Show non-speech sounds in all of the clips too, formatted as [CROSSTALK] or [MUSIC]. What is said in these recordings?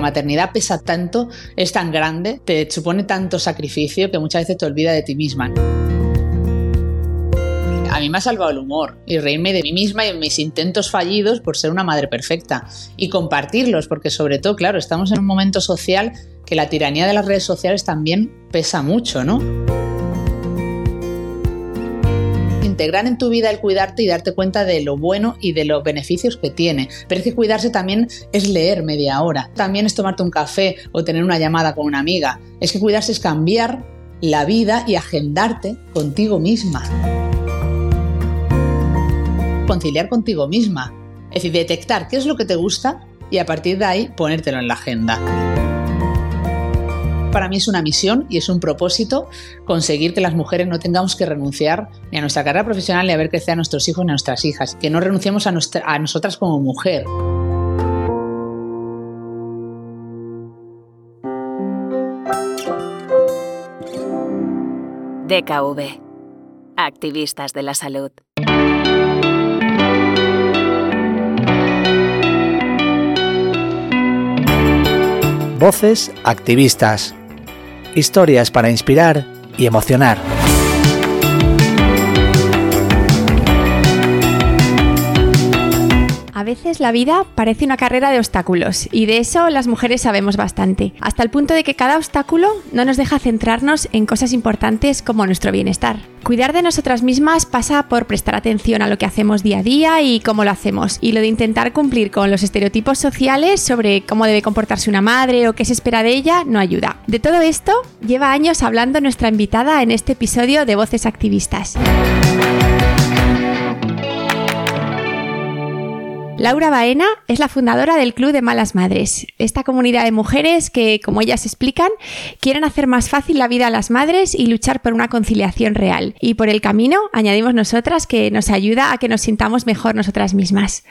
maternidad pesa tanto, es tan grande, te supone tanto sacrificio que muchas veces te olvida de ti misma. A mí me ha salvado el humor y reírme de mí misma y de mis intentos fallidos por ser una madre perfecta y compartirlos, porque sobre todo, claro, estamos en un momento social que la tiranía de las redes sociales también pesa mucho, ¿no? Integrar en tu vida el cuidarte y darte cuenta de lo bueno y de los beneficios que tiene. Pero es que cuidarse también es leer media hora, también es tomarte un café o tener una llamada con una amiga. Es que cuidarse es cambiar la vida y agendarte contigo misma. Conciliar contigo misma. Es decir, detectar qué es lo que te gusta y a partir de ahí ponértelo en la agenda. Para mí es una misión y es un propósito conseguir que las mujeres no tengamos que renunciar ni a nuestra carrera profesional ni a ver crecer a nuestros hijos ni a nuestras hijas, que no renunciemos a, a nosotras como mujer. DKV. Activistas de la salud. Voces activistas. Historias para inspirar y emocionar. A veces la vida parece una carrera de obstáculos y de eso las mujeres sabemos bastante, hasta el punto de que cada obstáculo no nos deja centrarnos en cosas importantes como nuestro bienestar. Cuidar de nosotras mismas pasa por prestar atención a lo que hacemos día a día y cómo lo hacemos, y lo de intentar cumplir con los estereotipos sociales sobre cómo debe comportarse una madre o qué se espera de ella no ayuda. De todo esto lleva años hablando nuestra invitada en este episodio de Voces Activistas. Laura Baena es la fundadora del Club de Malas Madres, esta comunidad de mujeres que, como ellas explican, quieren hacer más fácil la vida a las madres y luchar por una conciliación real. Y por el camino, añadimos nosotras que nos ayuda a que nos sintamos mejor nosotras mismas.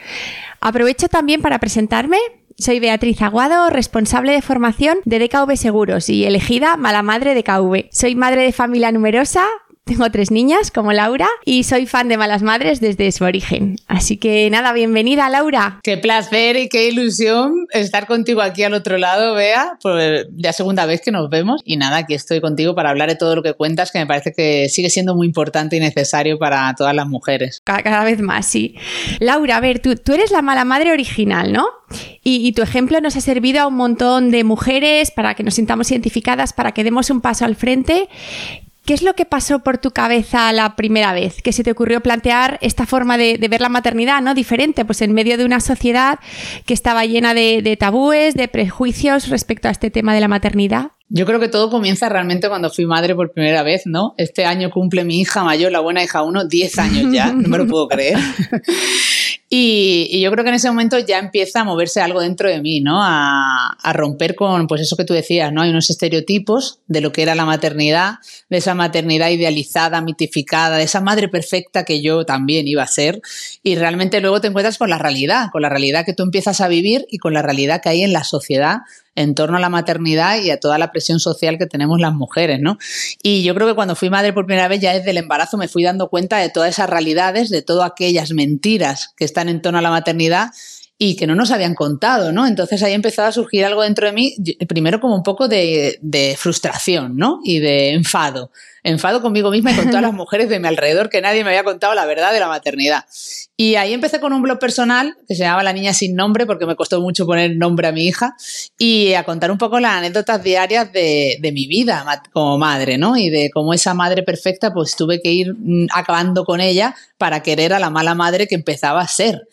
Aprovecho también para presentarme. Soy Beatriz Aguado, responsable de formación de DKV Seguros y elegida mala madre de KV. Soy madre de familia numerosa, tengo tres niñas como Laura y soy fan de Malas Madres desde su origen. Así que nada, bienvenida Laura. Qué placer y qué ilusión estar contigo aquí al otro lado, Bea, por la segunda vez que nos vemos. Y nada, aquí estoy contigo para hablar de todo lo que cuentas, que me parece que sigue siendo muy importante y necesario para todas las mujeres. Cada, vez más, sí. Laura, a ver, tú, tú eres la mala madre original, ¿no? Y, y, tu ejemplo nos ha servido a un montón de mujeres para que nos sintamos identificadas, para que demos un paso al frente. ¿Qué es lo que pasó por tu cabeza la primera vez que se te ocurrió plantear esta forma de, ver la maternidad, ¿no? Diferente, pues en medio de una sociedad que estaba llena de, tabúes, de prejuicios respecto a este tema de la maternidad. Yo creo que todo comienza realmente cuando fui madre por primera vez, ¿no? Este año cumple mi hija mayor, la buena hija uno, 10 años ya, no me lo puedo creer. Y, yo creo que en ese momento ya empieza a moverse algo dentro de mí, ¿no? A, a, romper con, pues eso que tú decías, ¿no? Hay unos estereotipos de lo que era la maternidad, de esa maternidad idealizada, mitificada, de esa madre perfecta que yo también iba a ser. Y realmente luego te encuentras con la realidad, con la realidad que tú empiezas a vivir y con la realidad que hay en la sociedad en torno a la maternidad y a toda la presión social que tenemos las mujeres, ¿no? Y yo creo que cuando fui madre por primera vez, ya desde el embarazo me fui dando cuenta de todas esas realidades, de todas aquellas mentiras que están en torno a la maternidad y que no nos habían contado, ¿no? Entonces ahí empezaba a surgir algo dentro de mí, primero como un poco de, de, frustración, ¿no? Y de enfado. Enfado conmigo misma y con todas las [LAUGHS] mujeres de mi alrededor que nadie me había contado la verdad de la maternidad. Y ahí empecé con un blog personal que se llamaba La Niña Sin Nombre porque me costó mucho poner nombre a mi hija y a contar un poco las anécdotas diarias de, de mi vida como madre, ¿no? Y de cómo esa madre perfecta pues tuve que ir mm, acabando con ella para querer a la mala madre que empezaba a ser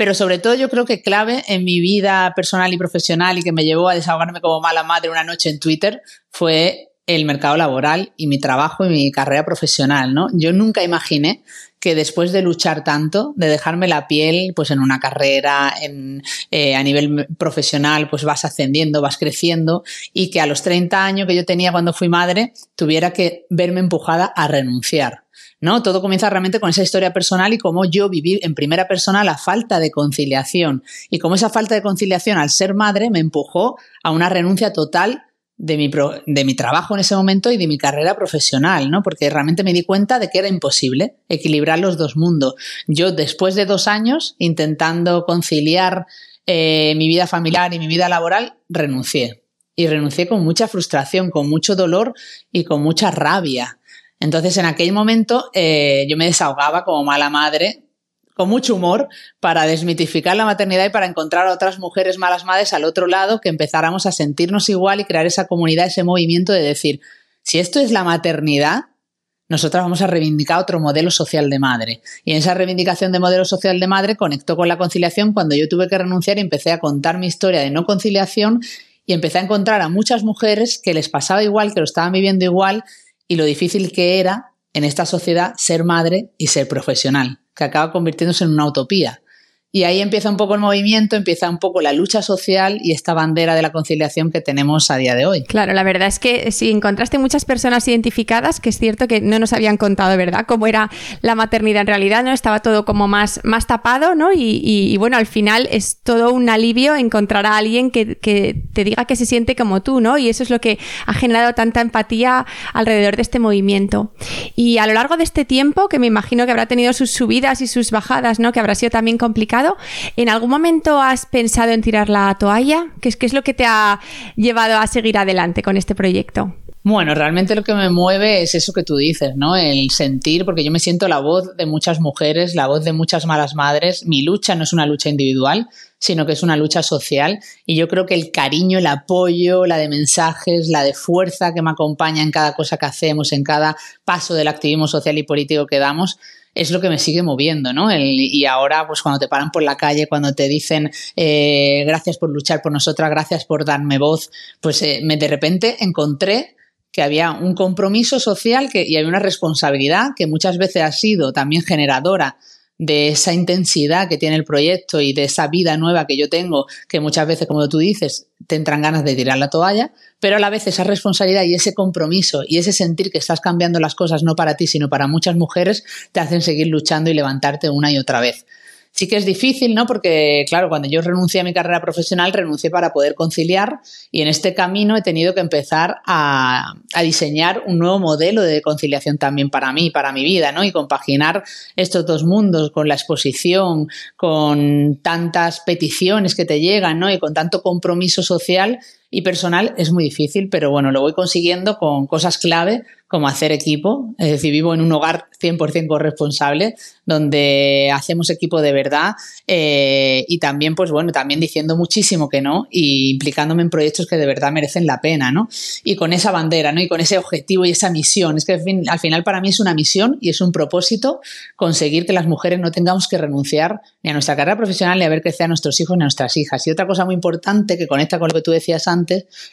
pero sobre todo yo creo que clave en mi vida personal y profesional y que me llevó a desahogarme como mala madre una noche en Twitter fue el mercado laboral y mi trabajo y mi carrera profesional, ¿no? Yo nunca imaginé que después de luchar tanto, de dejarme la piel, pues en una carrera, en, eh, a nivel profesional, pues vas ascendiendo, vas creciendo y que a los 30 años que yo tenía cuando fui madre, tuviera que verme empujada a renunciar ¿no? Todo comienza realmente con esa historia personal y cómo yo viví en primera persona la falta de conciliación y cómo esa falta de conciliación al ser madre me empujó a una renuncia total de mi, de mi trabajo en ese momento y de mi carrera profesional, ¿no? Porque realmente me di cuenta de que era imposible equilibrar los dos mundos. Yo, después de dos años intentando conciliar eh, mi vida familiar y mi vida laboral, renuncié. Y renuncié con mucha frustración, con mucho dolor y con mucha rabia. Entonces, en aquel momento, eh, yo me desahogaba como mala madre, con mucho humor, para desmitificar la maternidad y para encontrar a otras mujeres malas madres al otro lado que empezáramos a sentirnos igual y crear esa comunidad, ese movimiento de decir, si esto es la maternidad, nosotras vamos a reivindicar otro modelo social de madre. Y en esa reivindicación de modelo social de madre conectó con la conciliación cuando yo tuve que renunciar y empecé a contar mi historia de no conciliación y empecé a encontrar a muchas mujeres que les pasaba igual, que lo estaban viviendo igual y lo difícil que era en esta sociedad ser madre y ser profesional, que acaba convirtiéndose en una utopía. Y ahí empieza un poco el movimiento, empieza un poco la lucha social y esta bandera de la conciliación que tenemos a día de hoy. Claro, la verdad es que si encontraste muchas personas identificadas, que es cierto que no nos habían contado, ¿verdad?, cómo era la maternidad en realidad, ¿no? Estaba todo como más, más tapado, ¿no? Y, bueno, al final es todo un alivio encontrar a alguien que, que, te diga que se siente como tú, ¿no? Y eso es lo que ha generado tanta empatía alrededor de este movimiento. Y a lo largo de este tiempo, que me imagino que habrá tenido sus subidas y sus bajadas, ¿no? Que habrá sido también complicado ¿En algún momento has pensado en tirar la toalla? ¿Qué es, lo que te ha llevado a seguir adelante con este proyecto? Bueno, realmente lo que me mueve es eso que tú dices, ¿no? El sentir, porque yo me siento la voz de muchas mujeres, la voz de muchas malas madres. Mi lucha no es una lucha individual, sino que es una lucha social. Y yo creo que el cariño, el apoyo, la de mensajes, la de fuerza que me acompaña en cada cosa que hacemos, en cada paso del activismo social y político que damos, es lo que me sigue moviendo, ¿no? y ahora, pues cuando te paran por la calle, cuando te dicen eh, gracias por luchar por nosotras, gracias por darme voz, pues eh, me de repente encontré que había un compromiso social que, y había una responsabilidad que muchas veces ha sido también generadora de esa intensidad que tiene el proyecto y de esa vida nueva que yo tengo, que muchas veces, como tú dices, te entran ganas de tirar la toalla, pero a la vez esa responsabilidad y ese compromiso y ese sentir que estás cambiando las cosas no para ti, sino para muchas mujeres, te hacen seguir luchando y levantarte una y otra vez. Sí que es difícil, ¿no? Porque, claro, cuando yo renuncié a mi carrera profesional, renuncié para poder conciliar y en este camino he tenido que empezar a, diseñar un nuevo modelo de conciliación también para mí, para mi vida, ¿no? Y compaginar estos dos mundos con la exposición, con tantas peticiones que te llegan, ¿no? Y con tanto compromiso social y personal es muy difícil, pero bueno, lo voy consiguiendo con cosas clave como hacer equipo. Es decir, vivo en un hogar 100% corresponsable, donde hacemos equipo de verdad eh, y también, pues bueno, también diciendo muchísimo que no y implicándome en proyectos que de verdad merecen la pena, ¿no? Y con esa bandera, ¿no? Y con ese objetivo y esa misión. Es que al, final para mí es una misión y es un propósito conseguir que las mujeres no tengamos que renunciar ni a nuestra carrera profesional ni a ver crecer a nuestros hijos ni a nuestras hijas. Y otra cosa muy importante que conecta con lo que tú decías antes,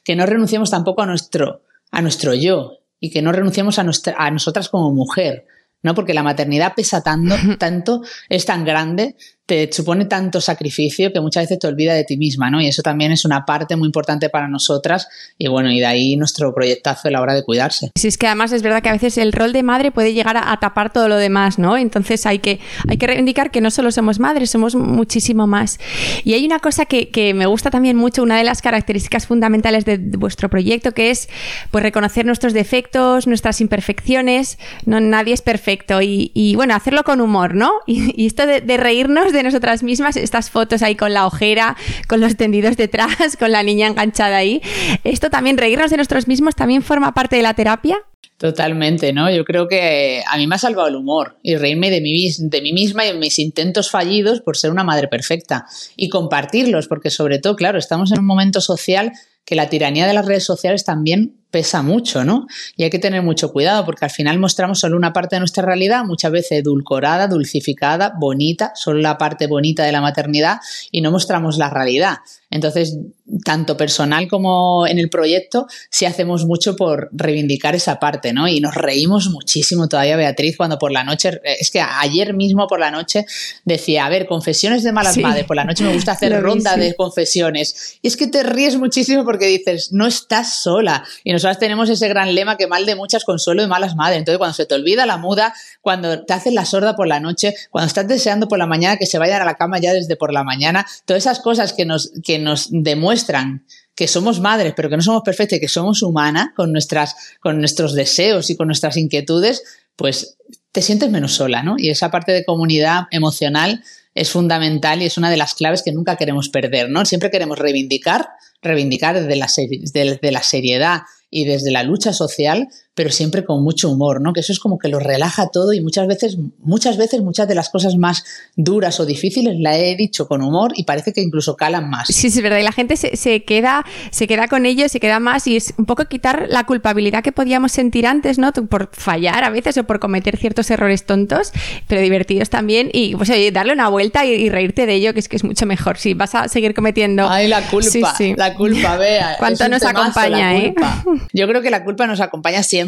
que no renunciemos tampoco a nuestro, a nuestro yo y que no renunciemos a, nuestra, a nosotras como mujer, ¿no? Porque la maternidad pesa tanto, [LAUGHS] tanto, es tan grande te supone tanto sacrificio que muchas veces te olvida de ti misma, ¿no? Y eso también es una parte muy importante para nosotras y bueno, y de ahí nuestro proyectazo a la hora de cuidarse. Sí, es que además es verdad que a veces el rol de madre puede llegar a, tapar todo lo demás, ¿no? Entonces hay que, hay que reivindicar que no solo somos madres, somos muchísimo más. Y hay una cosa que, que me gusta también mucho, una de las características fundamentales de, vuestro proyecto, que es pues reconocer nuestros defectos, nuestras imperfecciones, no, nadie es perfecto y, y bueno, hacerlo con humor, ¿no? [LAUGHS] Y, esto de, reírnos nosotras mismas, estas fotos ahí con la ojera, con los tendidos detrás, con la niña enganchada ahí. Esto también, reírnos de nosotros mismos, también forma parte de la terapia. Totalmente, ¿no? Yo creo que a mí me ha salvado el humor y reírme de mí, de mí misma y de mis intentos fallidos por ser una madre perfecta y compartirlos, porque sobre todo, claro, estamos en un momento social que la tiranía de las redes sociales también pesa mucho, ¿no? Y hay que tener mucho cuidado porque al final mostramos solo una parte de nuestra realidad, muchas veces edulcorada, dulcificada, bonita, solo la parte bonita de la maternidad y no mostramos la realidad. Entonces, tanto personal como en el proyecto, sí hacemos mucho por reivindicar esa parte, ¿no? Y nos reímos muchísimo todavía, Beatriz, cuando por la noche, es que ayer mismo por la noche decía, a ver, confesiones de malas madres, por la noche me gusta hacer [LAUGHS] ronda de confesiones. Y es que te ríes muchísimo porque dices, no estás sola. Y nosotras tenemos ese gran lema que mal de muchas consuelo de malas madres. Entonces, cuando se te olvida la muda, cuando te haces la sorda por la noche, cuando estás deseando por la mañana que se vayan a la cama ya desde por la mañana, todas esas cosas que nos, que nos demuestran que somos madres, pero que no somos perfectas y que somos humanas con, con nuestros deseos y con nuestras inquietudes, pues te sientes menos sola, ¿no? Y esa parte de comunidad emocional es fundamental y es una de las claves que nunca queremos perder, ¿no? Siempre queremos reivindicar, reivindicar desde la, desde la seriedad y desde la lucha social, pero siempre con mucho humor, ¿no? Que eso es como que lo relaja todo y muchas veces, muchas veces, muchas de las cosas más duras o difíciles la he dicho con humor y parece que incluso calan más. Sí, sí, es verdad. Y la gente se, queda, se queda con ello, se queda más y es un poco quitar la culpabilidad que podíamos sentir antes, ¿no? Por fallar a veces o por cometer ciertos errores tontos, pero divertidos también y pues oye, darle una vuelta y, reírte de ello, que es que es mucho mejor. Si vas a seguir cometiendo. Ay, la culpa, la culpa, vea. [LAUGHS] Cuánto nos acompaña, ¿eh? Yo creo que la culpa nos acompaña siempre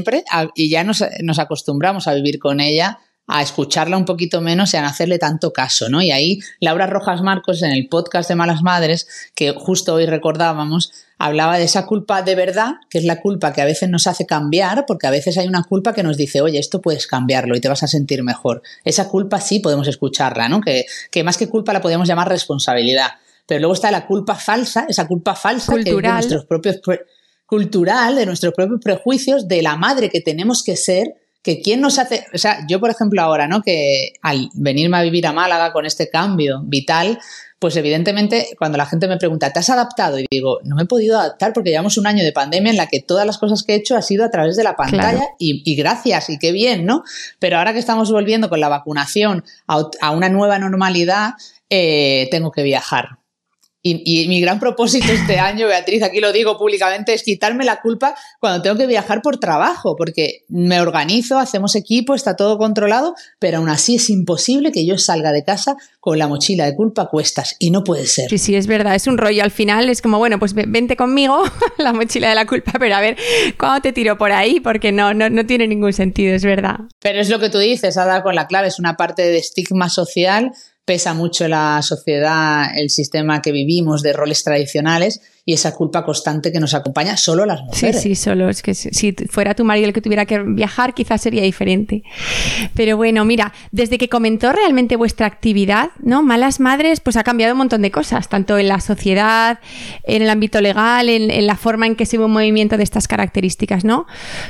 y ya nos, acostumbramos a vivir con ella a escucharla un poquito menos y a no hacerle tanto caso, ¿no? Y ahí Laura Rojas Marcos en el podcast de Malas Madres, que justo hoy recordábamos, hablaba de esa culpa de verdad, que es la culpa que a veces nos hace cambiar, porque a veces hay una culpa que nos dice, oye, esto puedes cambiarlo y te vas a sentir mejor. Esa culpa sí podemos escucharla, ¿no? Que, que más que culpa la podemos llamar responsabilidad. Pero luego está la culpa falsa, esa culpa falsa que es de nuestros propios cultural, de nuestros propios prejuicios, de la madre que tenemos que ser, que quién nos hace, o sea, yo por ejemplo ahora, ¿no? Que al venirme a vivir a Málaga con este cambio vital, pues evidentemente cuando la gente me pregunta, ¿te has adaptado? Y digo, no me he podido adaptar porque llevamos un año de pandemia en la que todas las cosas que he hecho ha sido a través de la pantalla y, gracias y qué bien, ¿no? Pero ahora que estamos volviendo con la vacunación a, una nueva normalidad, eh, tengo que viajar. Y, mi gran propósito este [LAUGHS] año, Beatriz, aquí lo digo públicamente, es quitarme la culpa cuando tengo que viajar por trabajo, porque me organizo, hacemos equipo, está todo controlado, pero aún así es imposible que yo salga de casa con la mochila de culpa a cuestas y no puede ser. Sí, sí, es verdad, es un rollo. Al final es como, bueno, pues vente conmigo, [LAUGHS] la mochila de la culpa, pero a ver, ¿cuándo te tiro por ahí? Porque no, no, no tiene ningún sentido, es verdad. Pero es lo que tú dices, ha dado con la clave, es una parte de estigma social pesa mucho en la sociedad el sistema que vivimos de roles tradicionales y esa culpa constante que nos acompaña solo las mujeres. Sí, sí, solo es que si fuera tu marido el que tuviera que viajar, quizás sería diferente. Pero bueno, mira, desde que comentó realmente vuestra actividad, ¿no? Malas Madres, pues ha cambiado un montón de cosas, tanto en la sociedad, en el ámbito legal, en, en la forma en que se ve un movimiento de estas características, ¿no?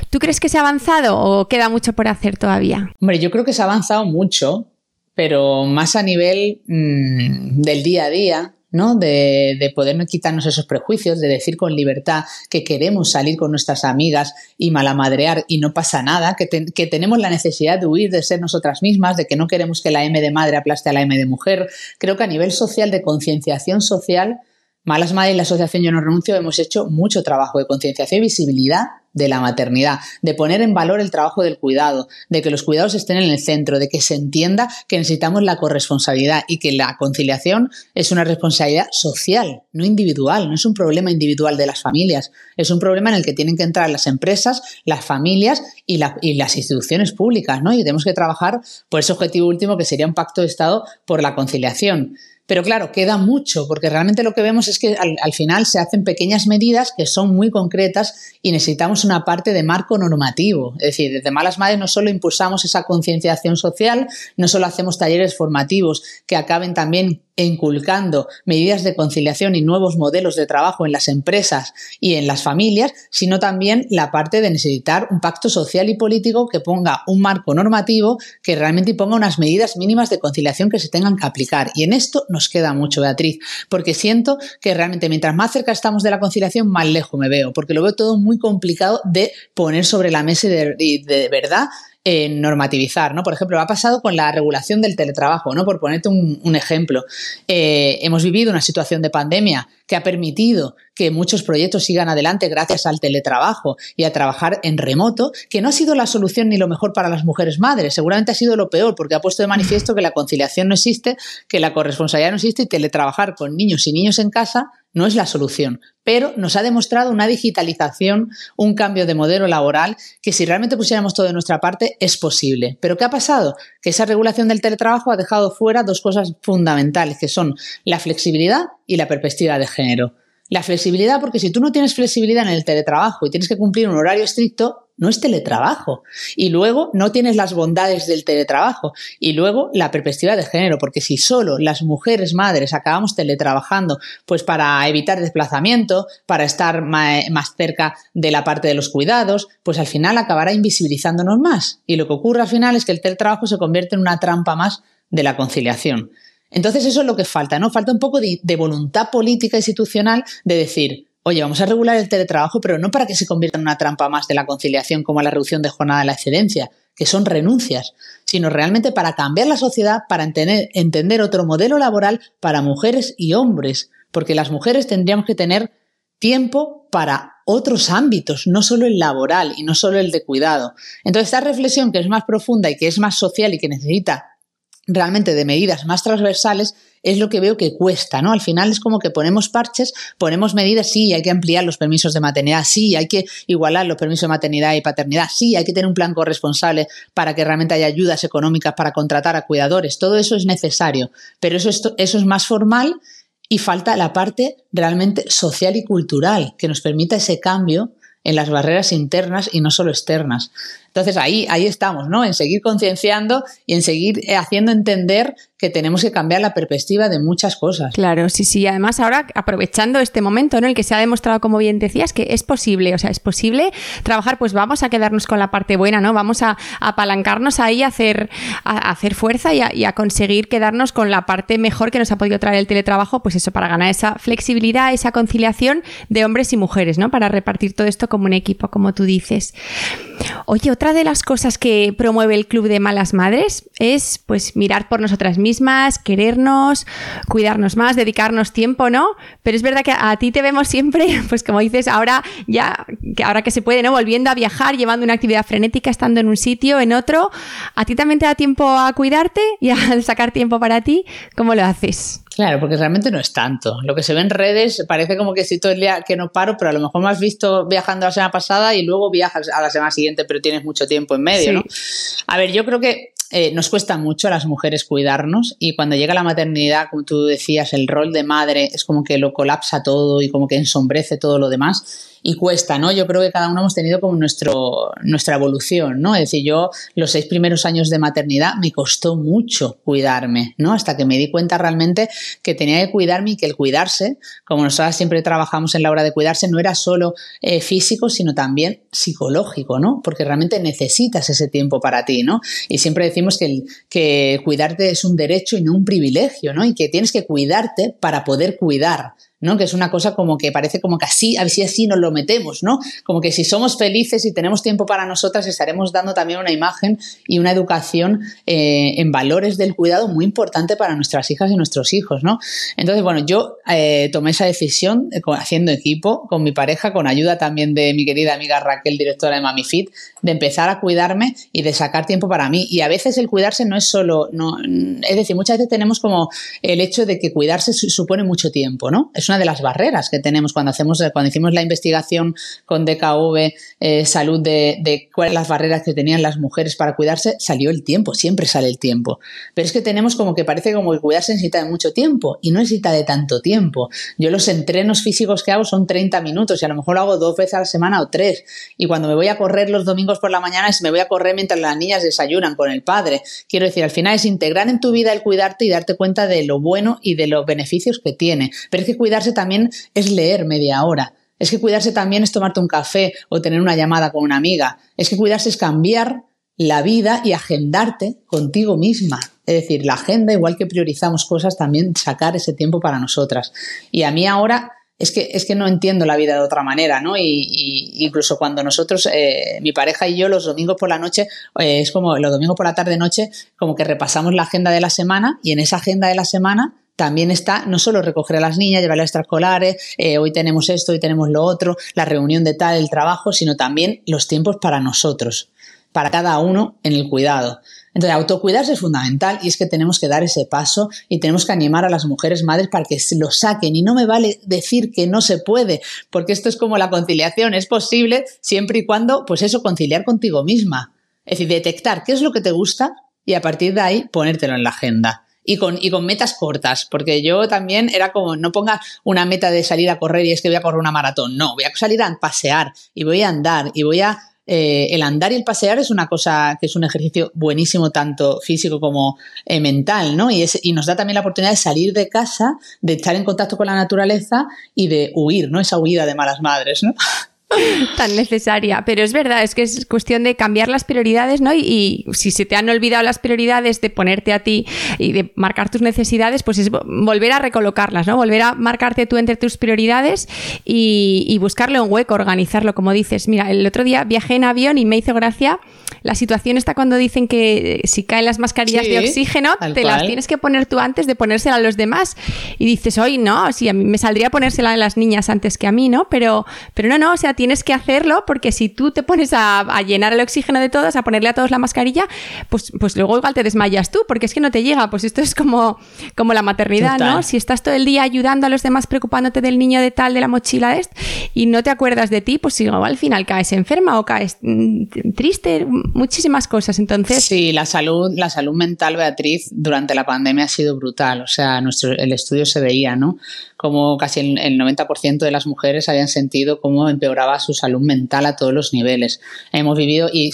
¿Tú crees que se ha avanzado o queda mucho por hacer todavía? Hombre, yo creo que se ha avanzado mucho, pero más a nivel mm, del día a día, ¿no? De, de, poder quitarnos esos prejuicios, de decir con libertad que queremos salir con nuestras amigas y malamadrear y no pasa nada, que, que, tenemos la necesidad de huir de ser nosotras mismas, de que no queremos que la M de madre aplaste a la M de mujer. Creo que a nivel social, de concienciación social, Malas Madres y la Asociación Yo No Renuncio hemos hecho mucho trabajo de concienciación y visibilidad de la maternidad, de poner en valor el trabajo del cuidado, de que los cuidados estén en el centro, de que se entienda que necesitamos la corresponsabilidad y que la conciliación es una responsabilidad social, no individual, no es un problema individual de las familias, es un problema en el que tienen que entrar las empresas, las familias y, las instituciones públicas, ¿no? Y tenemos que trabajar por ese objetivo último que sería un pacto de Estado por la conciliación. Pero claro, queda mucho, porque realmente lo que vemos es que al, final se hacen pequeñas medidas que son muy concretas y necesitamos una parte de marco normativo. Es decir, desde Malas Madres no solo impulsamos esa concienciación social, no solo hacemos talleres formativos que acaben también inculcando medidas de conciliación y nuevos modelos de trabajo en las empresas y en las familias, sino también la parte de necesitar un pacto social y político que ponga un marco normativo que realmente ponga unas medidas mínimas de conciliación que se tengan que aplicar. Y en esto nos queda mucho, Beatriz, porque siento que realmente mientras más cerca estamos de la conciliación, más lejos me veo, porque lo veo todo muy complicado de poner sobre la mesa de, de verdad en normativizar, ¿no? Por ejemplo, ha pasado con la regulación del teletrabajo, ¿no? Por ponerte un, ejemplo. Eh, hemos vivido una situación de pandemia que ha permitido que muchos proyectos sigan adelante gracias al teletrabajo y a trabajar en remoto, que no ha sido la solución ni lo mejor para las mujeres madres, seguramente ha sido lo peor, porque ha puesto de manifiesto que la conciliación no existe, que la corresponsabilidad no existe y teletrabajar con niños y niños en casa no es la solución, pero nos ha demostrado una digitalización, un cambio de modelo laboral que si realmente pusiéramos todo de nuestra parte es posible. Pero ¿qué ha pasado? Que esa regulación del teletrabajo ha dejado fuera dos cosas fundamentales, que son la flexibilidad y la perspectiva de género. La flexibilidad, porque si tú no tienes flexibilidad en el teletrabajo y tienes que cumplir un horario estricto, no es teletrabajo. Y luego no tienes las bondades del teletrabajo. Y luego la perspectiva de género, porque si solo las mujeres madres acabamos teletrabajando, pues para evitar desplazamiento, para estar más cerca de la parte de los cuidados, pues al final acabará invisibilizándonos más. Y lo que ocurre al final es que el teletrabajo se convierte en una trampa más de la conciliación. Entonces eso es lo que falta, ¿no? Falta un poco de, de voluntad política institucional de decir, oye, vamos a regular el teletrabajo, pero no para que se convierta en una trampa más de la conciliación como la reducción de jornada de la excedencia, que son renuncias, sino realmente para cambiar la sociedad, para entender, entender otro modelo laboral para mujeres y hombres, porque las mujeres tendríamos que tener tiempo para otros ámbitos, no solo el laboral y no solo el de cuidado. Entonces, esta reflexión que es más profunda y que es más social y que necesita realmente de medidas más transversales es lo que veo que cuesta, ¿no? Al final es como que ponemos parches, ponemos medidas, sí, hay que ampliar los permisos de maternidad, sí, hay que igualar los permisos de maternidad y paternidad, sí, hay que tener un plan corresponsable para que realmente haya ayudas económicas para contratar a cuidadores, todo eso es necesario, pero eso es, eso es más formal y falta la parte realmente social y cultural que nos permita ese cambio en las barreras internas y no solo externas. Entonces ahí, ahí estamos, ¿no? En seguir concienciando y en seguir eh, haciendo entender que tenemos que cambiar la perspectiva de muchas cosas. Claro, sí, sí. Además, ahora aprovechando este momento en el que se ha demostrado, como bien decías, que es posible, o sea, es posible trabajar, pues vamos a quedarnos con la parte buena, ¿no? Vamos a, apalancarnos ahí, a hacer, a, hacer fuerza y a, y a, conseguir quedarnos con la parte mejor que nos ha podido traer el teletrabajo, pues eso, para ganar esa flexibilidad, esa conciliación de hombres y mujeres, ¿no? Para repartir todo esto como un equipo, como tú dices. Oye, otra de las cosas que promueve el Club de Malas Madres es pues mirar por nosotras mismas, querernos, cuidarnos más, dedicarnos tiempo, ¿no? Pero es verdad que a ti te vemos siempre, [LAUGHS] pues como dices, ahora ya, que ahora que se puede, ¿no? Volviendo a viajar, llevando una actividad frenética, estando en un sitio, en otro. ¿A ti también te da tiempo a cuidarte y [LAUGHS] a sacar tiempo para ti? ¿Cómo lo haces? Claro, porque realmente no es tanto. Lo que se ve en redes parece como que si todo el día que no paro, pero a lo mejor me has visto viajando la semana pasada y luego viajas a la semana siguiente, pero tienes mucho tiempo en medio, ¿no? A ver, yo creo que eh, nos cuesta mucho a las mujeres cuidarnos y cuando llega la maternidad, como tú decías, el rol de madre es como que lo colapsa todo y como que ensombrece todo lo demás y cuesta, ¿no? Yo creo que cada uno hemos tenido como nuestro, nuestra evolución, ¿no? Es decir, yo los seis primeros años de maternidad me costó mucho cuidarme, ¿no? Hasta que me di cuenta realmente que tenía que cuidarme y que el cuidarse, como nosotros siempre trabajamos en la hora de cuidarse, no era solo eh, físico, sino también psicológico, ¿no? Porque realmente necesitas ese tiempo para ti, ¿no? Y siempre decimos que, el, que cuidarte es un derecho y no un privilegio, ¿no? Y que tienes que cuidarte para poder cuidar. ¿No? Que es una cosa como que parece como que así, a ver si así nos lo metemos, ¿no? Como que si somos felices y tenemos tiempo para nosotras, estaremos dando también una imagen y una educación eh, en valores del cuidado muy importante para nuestras hijas y nuestros hijos, ¿no? Entonces, bueno, yo eh, tomé esa decisión eh, haciendo equipo con mi pareja, con ayuda también de mi querida amiga Raquel, directora de Mami Fit, de empezar a cuidarme y de sacar tiempo para mí. Y a veces el cuidarse no es solo, no, es decir, muchas veces tenemos como el hecho de que cuidarse supone mucho tiempo, ¿no? Una de las barreras que tenemos cuando hacemos, cuando hicimos la investigación con DKV eh, Salud de, de cuáles las barreras que tenían las mujeres para cuidarse, salió el tiempo, siempre sale el tiempo. Pero es que tenemos como que parece como que cuidarse necesita de mucho tiempo y no necesita de tanto tiempo. Yo los entrenos físicos que hago son 30 minutos y a lo mejor lo hago dos veces a la semana o tres. Y cuando me voy a correr los domingos por la mañana es me voy a correr mientras las niñas desayunan con el padre. Quiero decir, al final es integrar en tu vida el cuidarte y darte cuenta de lo bueno y de los beneficios que tiene. Pero es que cuidar también es leer media hora. Es que cuidarse también es tomarte un café o tener una llamada con una amiga. Es que cuidarse es cambiar la vida y agendarte contigo misma. Es decir, la agenda, igual que priorizamos cosas, también sacar ese tiempo para nosotras. Y a mí ahora es que, es que no entiendo la vida de otra manera, ¿no? Y, incluso cuando nosotros, eh, mi pareja y yo, los domingos por la noche, eh, es como los domingos por la tarde-noche, como que repasamos la agenda de la semana y en esa agenda de la semana también está no solo recoger a las niñas, llevarlas a extraescolares, eh, hoy tenemos esto, hoy tenemos lo otro, la reunión de tal, el trabajo, sino también los tiempos para nosotros, para cada uno en el cuidado. Entonces, autocuidarse es fundamental y es que tenemos que dar ese paso y tenemos que animar a las mujeres madres para que lo saquen. Y no me vale decir que no se puede, porque esto es como la conciliación, es posible siempre y cuando, pues eso, conciliar contigo misma. Es decir, detectar qué es lo que te gusta y a partir de ahí ponértelo en la agenda y con, y con metas cortas, porque yo también era como, no ponga una meta de salir a correr y es que voy a correr una maratón, no, voy a salir a pasear y voy a andar y voy a... Eh, el andar y el pasear es una cosa que es un ejercicio buenísimo, tanto físico como eh, mental, ¿no? Y, es, y nos da también la oportunidad de salir de casa, de estar en contacto con la naturaleza y de huir, ¿no? Esa huida de malas madres, ¿no? [LAUGHS] tan necesaria. Pero es verdad, es que es cuestión de cambiar las prioridades, ¿no? Y, si se te han olvidado las prioridades de ponerte a ti y de marcar tus necesidades, pues es volver a recolocarlas, ¿no? Volver a marcarte tú entre tus prioridades y, y buscarle un hueco, organizarlo, como dices. Mira, el otro día viajé en avión y me hizo gracia la situación está cuando dicen que si caen las mascarillas de oxígeno, te las tienes que poner tú antes de ponérsela a los demás. Y dices, hoy no, sí, a mí me saldría ponérsela a las niñas antes que a mí, ¿no? Pero, pero no, no, o sea, tienes que hacerlo porque si tú te pones a, llenar el oxígeno de todos, a ponerle a todos la mascarilla, pues, pues luego igual te desmayas tú, porque es que no te llega. Pues esto es como, como la maternidad, ¿no? Si estás todo el día ayudando a los demás, preocupándote del niño de tal, de la mochila de este, y no te acuerdas de ti, pues igual al final caes enferma o caes mm, triste, muchísimas cosas. Entonces. Sí, la salud, la salud mental, Beatriz, durante la pandemia ha sido brutal. O sea, nuestro, el estudio se veía, ¿no? Como casi el, 90% de las mujeres habían sentido cómo empeoraba su salud mental a todos los niveles. Hemos vivido, y,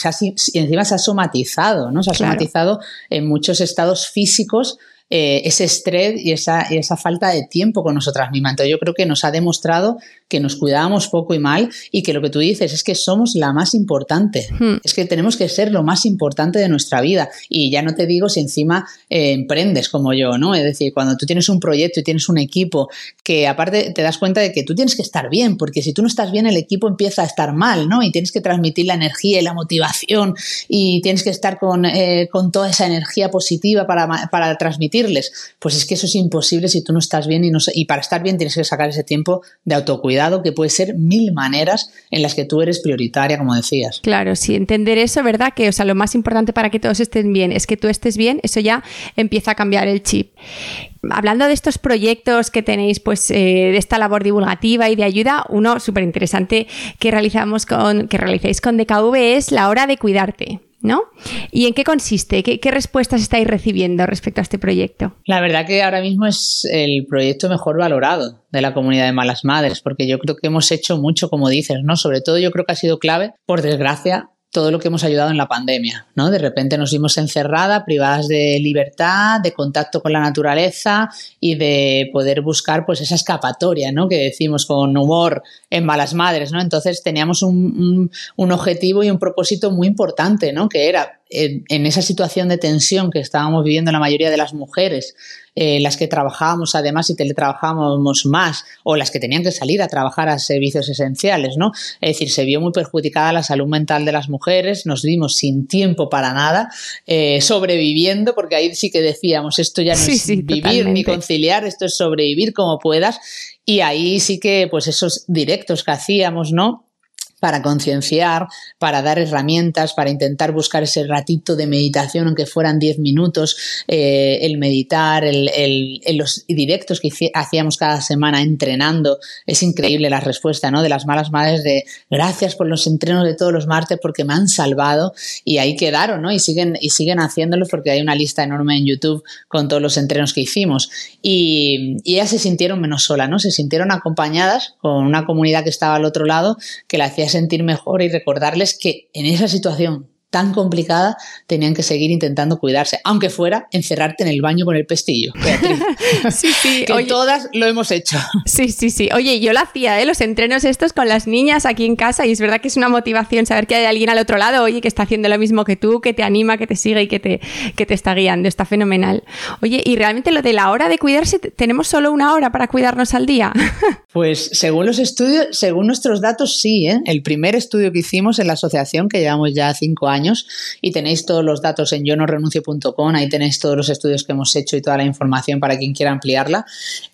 encima se ha somatizado, ¿no? Se ha somatizado en muchos estados físicos eh, ese estrés y esa, esa falta de tiempo con nosotras mismas. Entonces yo creo que nos ha demostrado que nos cuidábamos poco y mal y que lo que tú dices es que somos la más importante. Hmm. Es que tenemos que ser lo más importante de nuestra vida. Y ya no te digo si encima eh, emprendes como yo, ¿no? Es decir, cuando tú tienes un proyecto y tienes un equipo que aparte te das cuenta de que tú tienes que estar bien, porque si tú no estás bien el equipo empieza a estar mal, ¿no? Y tienes que transmitir la energía y la motivación y tienes que estar con, eh, con toda esa energía positiva para, para transmitir pues es que eso es imposible si tú no estás bien y, no, y para estar bien tienes que sacar ese tiempo de autocuidado que puede ser mil maneras en las que tú eres prioritaria, como decías. Claro, sí, entender eso, ¿verdad? Que, o sea, lo más importante para que todos estén bien es que tú estés bien, eso ya empieza a cambiar el chip hablando de estos proyectos que tenéis, pues, eh, de esta labor divulgativa y de ayuda, uno súper interesante que realizamos con, que realizáis con DKV es la hora de cuidarte. ¿No? ¿Y en qué consiste? ¿Qué, respuestas estáis recibiendo respecto a este proyecto? La verdad que ahora mismo es el proyecto mejor valorado de la comunidad de malas madres, porque yo creo que hemos hecho mucho, como dices, ¿no? Sobre todo yo creo que ha sido clave, por desgracia, todo lo que hemos ayudado en la pandemia, ¿no? De repente nos vimos encerradas, privadas de libertad, de contacto con la naturaleza y de poder buscar pues esa escapatoria, ¿no? Que decimos con humor en malas madres, ¿no? Entonces teníamos un, un objetivo y un propósito muy importante, ¿no? Que era en, esa situación de tensión que estábamos viviendo la mayoría de las mujeres, eh, las que trabajábamos además y teletrabajábamos más, o las que tenían que salir a trabajar a servicios esenciales, ¿no? Es decir, se vio muy perjudicada la salud mental de las mujeres, nos vimos sin tiempo para nada, eh, sobreviviendo, porque ahí sí que decíamos, esto ya no es vivir ni conciliar, esto es sobrevivir como puedas, y ahí sí que, pues esos directos que hacíamos, ¿no? Para concienciar, para dar herramientas, para intentar buscar ese ratito de meditación, aunque fueran 10 minutos, eh, el meditar, los directos que hacíamos cada semana entrenando. Es increíble la respuesta ¿no? de las malas madres de gracias por los entrenos de todos los martes porque me han salvado y ahí quedaron ¿no? y, siguen, y siguen haciéndolos porque hay una lista enorme en YouTube con todos los entrenos que hicimos. Y, y ellas se sintieron menos solas, ¿no? se sintieron acompañadas con una comunidad que estaba al otro lado que la hacía sentir mejor y recordarles que en esa situación tan complicada, tenían que seguir intentando cuidarse, aunque fuera encerrarte en el baño con el pestillo. [LAUGHS] sí, sí, que todas lo hemos hecho. Sí, sí, sí. Oye, yo lo hacía, ¿eh? los entrenos estos con las niñas aquí en casa y es verdad que es una motivación saber que hay alguien al otro lado, oye, que está haciendo lo mismo que tú, que te anima, que te sigue y que te, que te está guiando. Está fenomenal. Oye, y realmente lo de la hora de cuidarse, ¿tenemos solo una hora para cuidarnos al día? [LAUGHS] pues según los estudios, según nuestros datos, sí. ¿eh? El primer estudio que hicimos en la asociación, que llevamos ya cinco años, y tenéis todos los datos en yo no renuncio.com, ahí tenéis todos los estudios que hemos hecho y toda la información para quien quiera ampliarla,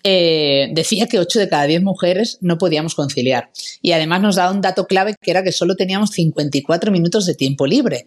eh, decía que 8 de cada 10 mujeres no podíamos conciliar. Y además nos da un dato clave que era que solo teníamos 54 minutos de tiempo libre.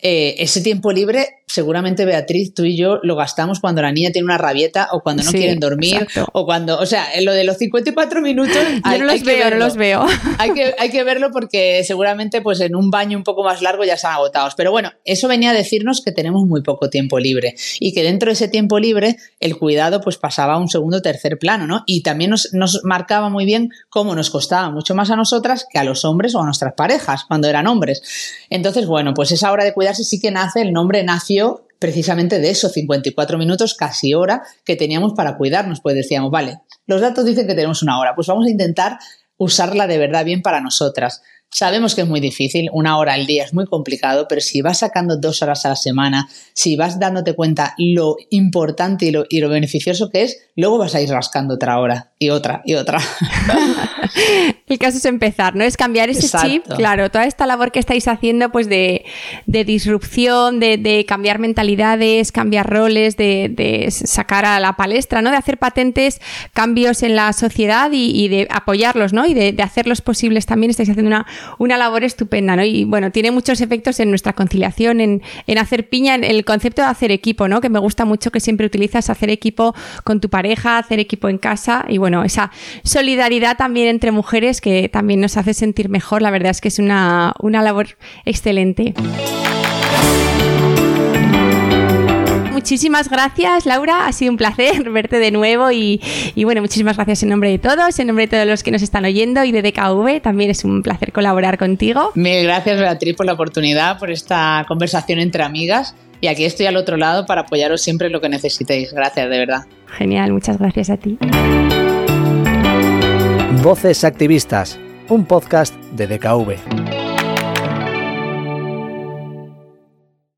Eh, ese tiempo libre seguramente Beatriz, tú y yo lo gastamos cuando la niña tiene una rabieta o cuando no quieren dormir o cuando, o sea, lo de los 54 minutos... [LAUGHS] Yo no los veo, no los veo. Hay que, hay que verlo porque seguramente pues en un baño un poco más largo ya están agotados. Pero bueno, eso venía a decirnos que tenemos muy poco tiempo libre y que dentro de ese tiempo libre el cuidado pues pasaba a un segundo o tercer plano, ¿no? Y también nos, nos marcaba muy bien cómo nos costaba mucho más a nosotras que a los hombres o a nuestras parejas cuando eran hombres. Entonces, bueno, pues esa hora de cuidarse sí que nace, el nombre nació precisamente de esos 54 minutos, casi hora, que teníamos para cuidarnos. Pues decíamos, vale, los datos dicen que tenemos una hora, pues vamos a intentar usarla de verdad bien para nosotras. Sabemos que es muy difícil, una hora al día es muy complicado, pero si vas sacando dos horas a la semana, si vas dándote cuenta lo importante y lo, y lo beneficioso que es, luego vas a ir rascando otra hora y otra y otra. [LAUGHS] El caso es empezar, ¿no? Es cambiar ese chip, claro, toda esta labor que estáis haciendo, pues de, disrupción, de, cambiar mentalidades, cambiar roles, de, sacar a la palestra, ¿no? De hacer patentes cambios en la sociedad y, de apoyarlos, ¿no? Y de, hacerlos posibles también. Estáis haciendo una, una, labor estupenda, ¿no? Y bueno, tiene muchos efectos en nuestra conciliación, en, en hacer piña, en el concepto de hacer equipo, ¿no? Que me gusta mucho que siempre utilizas hacer equipo con tu pareja, hacer equipo en casa y bueno, esa solidaridad también entre mujeres que también nos hace sentir mejor. La verdad es que es una, labor excelente. Muchísimas gracias, Laura. Ha sido un placer [LAUGHS] verte de nuevo y, bueno, muchísimas gracias en nombre de todos, en nombre de todos los que nos están oyendo y de DKV. También es un placer colaborar contigo. Mil gracias, Beatriz, por la oportunidad, por esta conversación entre amigas. Y aquí estoy al otro lado para apoyaros siempre en lo que necesitéis. Gracias, de verdad. Genial, muchas gracias a ti. Voces Activistas, un podcast de DKV.